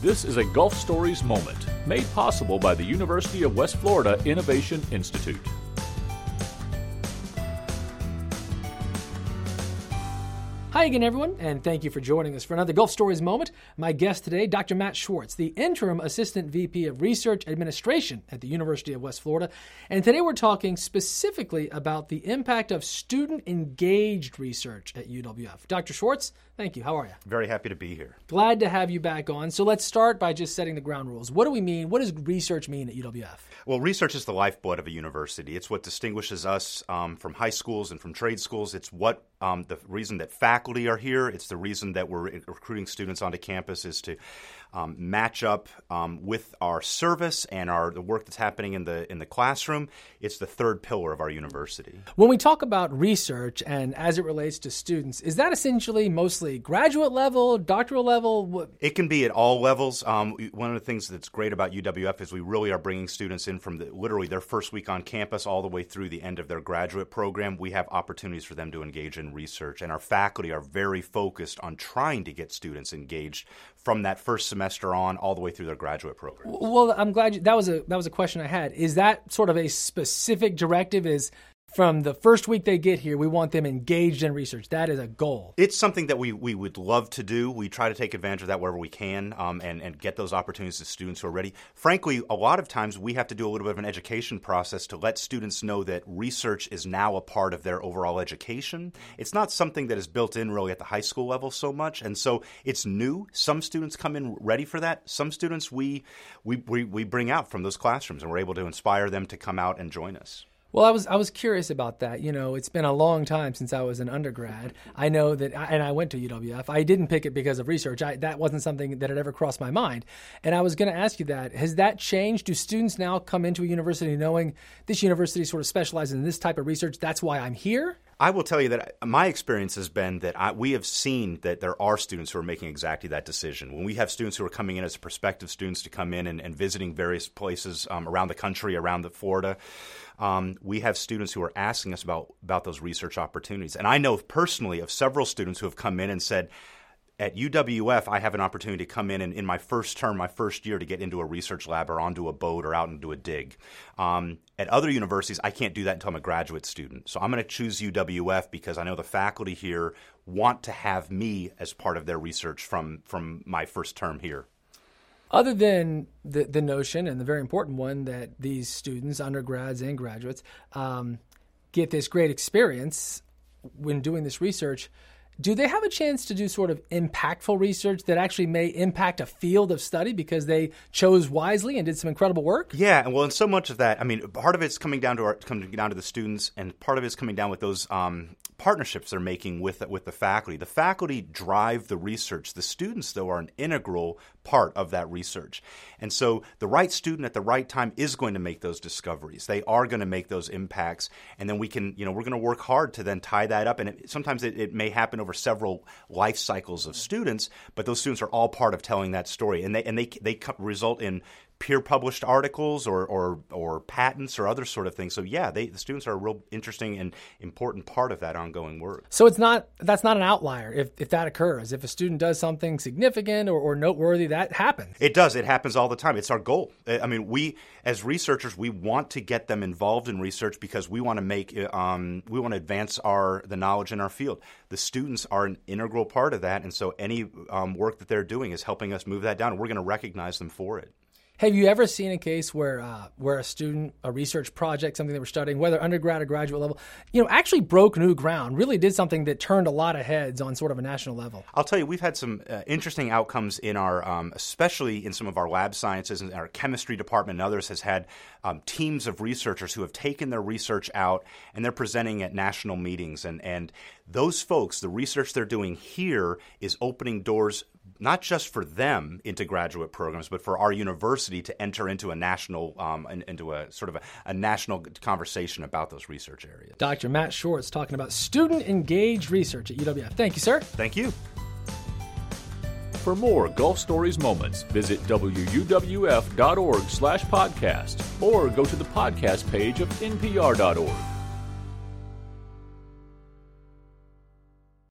This is a Gulf Stories moment made possible by the University of West Florida Innovation Institute. Hi again, everyone, and thank you for joining us for another Gulf Stories moment. My guest today, Dr. Matt Schwartz, the interim assistant VP of Research Administration at the University of West Florida. And today we're talking specifically about the impact of student engaged research at UWF. Dr. Schwartz, thank you. How are you? Very happy to be here. Glad to have you back on. So let's start by just setting the ground rules. What do we mean? What does research mean at UWF? Well, research is the lifeblood of a university. It's what distinguishes us um, from high schools and from trade schools. It's what um, the reason that faculty are here. It's the reason that we're recruiting students onto campus is to um, match up um, with our service and our the work that's happening in the in the classroom. It's the third pillar of our university. When we talk about research and as it relates to students, is that essentially mostly graduate level, doctoral level? It can be at all levels. Um, one of the things that's great about UWF is we really are bringing students in from the, literally their first week on campus all the way through the end of their graduate program. We have opportunities for them to engage in research, and our faculty are very focused on trying to get students engaged from that first semester on all the way through their graduate program. Well, I'm glad you, that was a that was a question I had. Is that sort of a specific directive? Is from the first week they get here, we want them engaged in research. That is a goal. It's something that we, we would love to do. We try to take advantage of that wherever we can um, and, and get those opportunities to students who are ready. Frankly, a lot of times we have to do a little bit of an education process to let students know that research is now a part of their overall education. It's not something that is built in really at the high school level so much. And so it's new. Some students come in ready for that. Some students we, we, we, we bring out from those classrooms and we're able to inspire them to come out and join us. Well, I was I was curious about that. You know, it's been a long time since I was an undergrad. I know that, and I went to UWF. I didn't pick it because of research. I, that wasn't something that had ever crossed my mind. And I was going to ask you that: Has that changed? Do students now come into a university knowing this university sort of specializes in this type of research? That's why I'm here. I will tell you that my experience has been that I, we have seen that there are students who are making exactly that decision. When we have students who are coming in as prospective students to come in and, and visiting various places um, around the country, around the Florida, um, we have students who are asking us about about those research opportunities. And I know personally of several students who have come in and said, at UWF, I have an opportunity to come in and in my first term, my first year, to get into a research lab or onto a boat or out into a dig. Um, at other universities, I can't do that until I'm a graduate student. So I'm going to choose UWF because I know the faculty here want to have me as part of their research from from my first term here. Other than the, the notion and the very important one that these students, undergrads and graduates, um, get this great experience when doing this research, do they have a chance to do sort of impactful research that actually may impact a field of study because they chose wisely and did some incredible work? Yeah, well, and so much of that, I mean, part of it's coming down to our, coming down to the students, and part of it's coming down with those um, partnerships they're making with with the faculty. The faculty drive the research. The students, though, are an integral part of that research. And so the right student at the right time is going to make those discoveries. They are going to make those impacts. And then we can, you know, we're going to work hard to then tie that up. And it, sometimes it, it, may happen over several life cycles of students, but those students are all part of telling that story. And they, and they, they result in peer published articles or, or, or patents or other sort of things. So yeah, they, the students are a real interesting and important part of that ongoing work. So it's not that's not an outlier if, if that occurs. If a student does something significant or, or noteworthy, that happens. It does. It happens all the time. It's our goal. I mean, we as researchers, we want to get them involved in research because we want to make um, we want to advance our the knowledge in our field. The students are an integral part of that, and so any um, work that they're doing is helping us move that down. We're going to recognize them for it. Have you ever seen a case where uh, where a student, a research project, something they were studying, whether undergrad or graduate level, you know, actually broke new ground, really did something that turned a lot of heads on sort of a national level? I'll tell you, we've had some uh, interesting outcomes in our, um, especially in some of our lab sciences and our chemistry department and others has had um, teams of researchers who have taken their research out and they're presenting at national meetings and and those folks, the research they're doing here is opening doors not just for them into graduate programs, but for our university to enter into a national, um, into a sort of a, a, national conversation about those research areas. Dr. Matt Schwartz talking about student engaged research at UWF. Thank you, sir. Thank you. For more Gulf Stories moments, visit wuwf.org slash podcast or go to the podcast page of npr.org.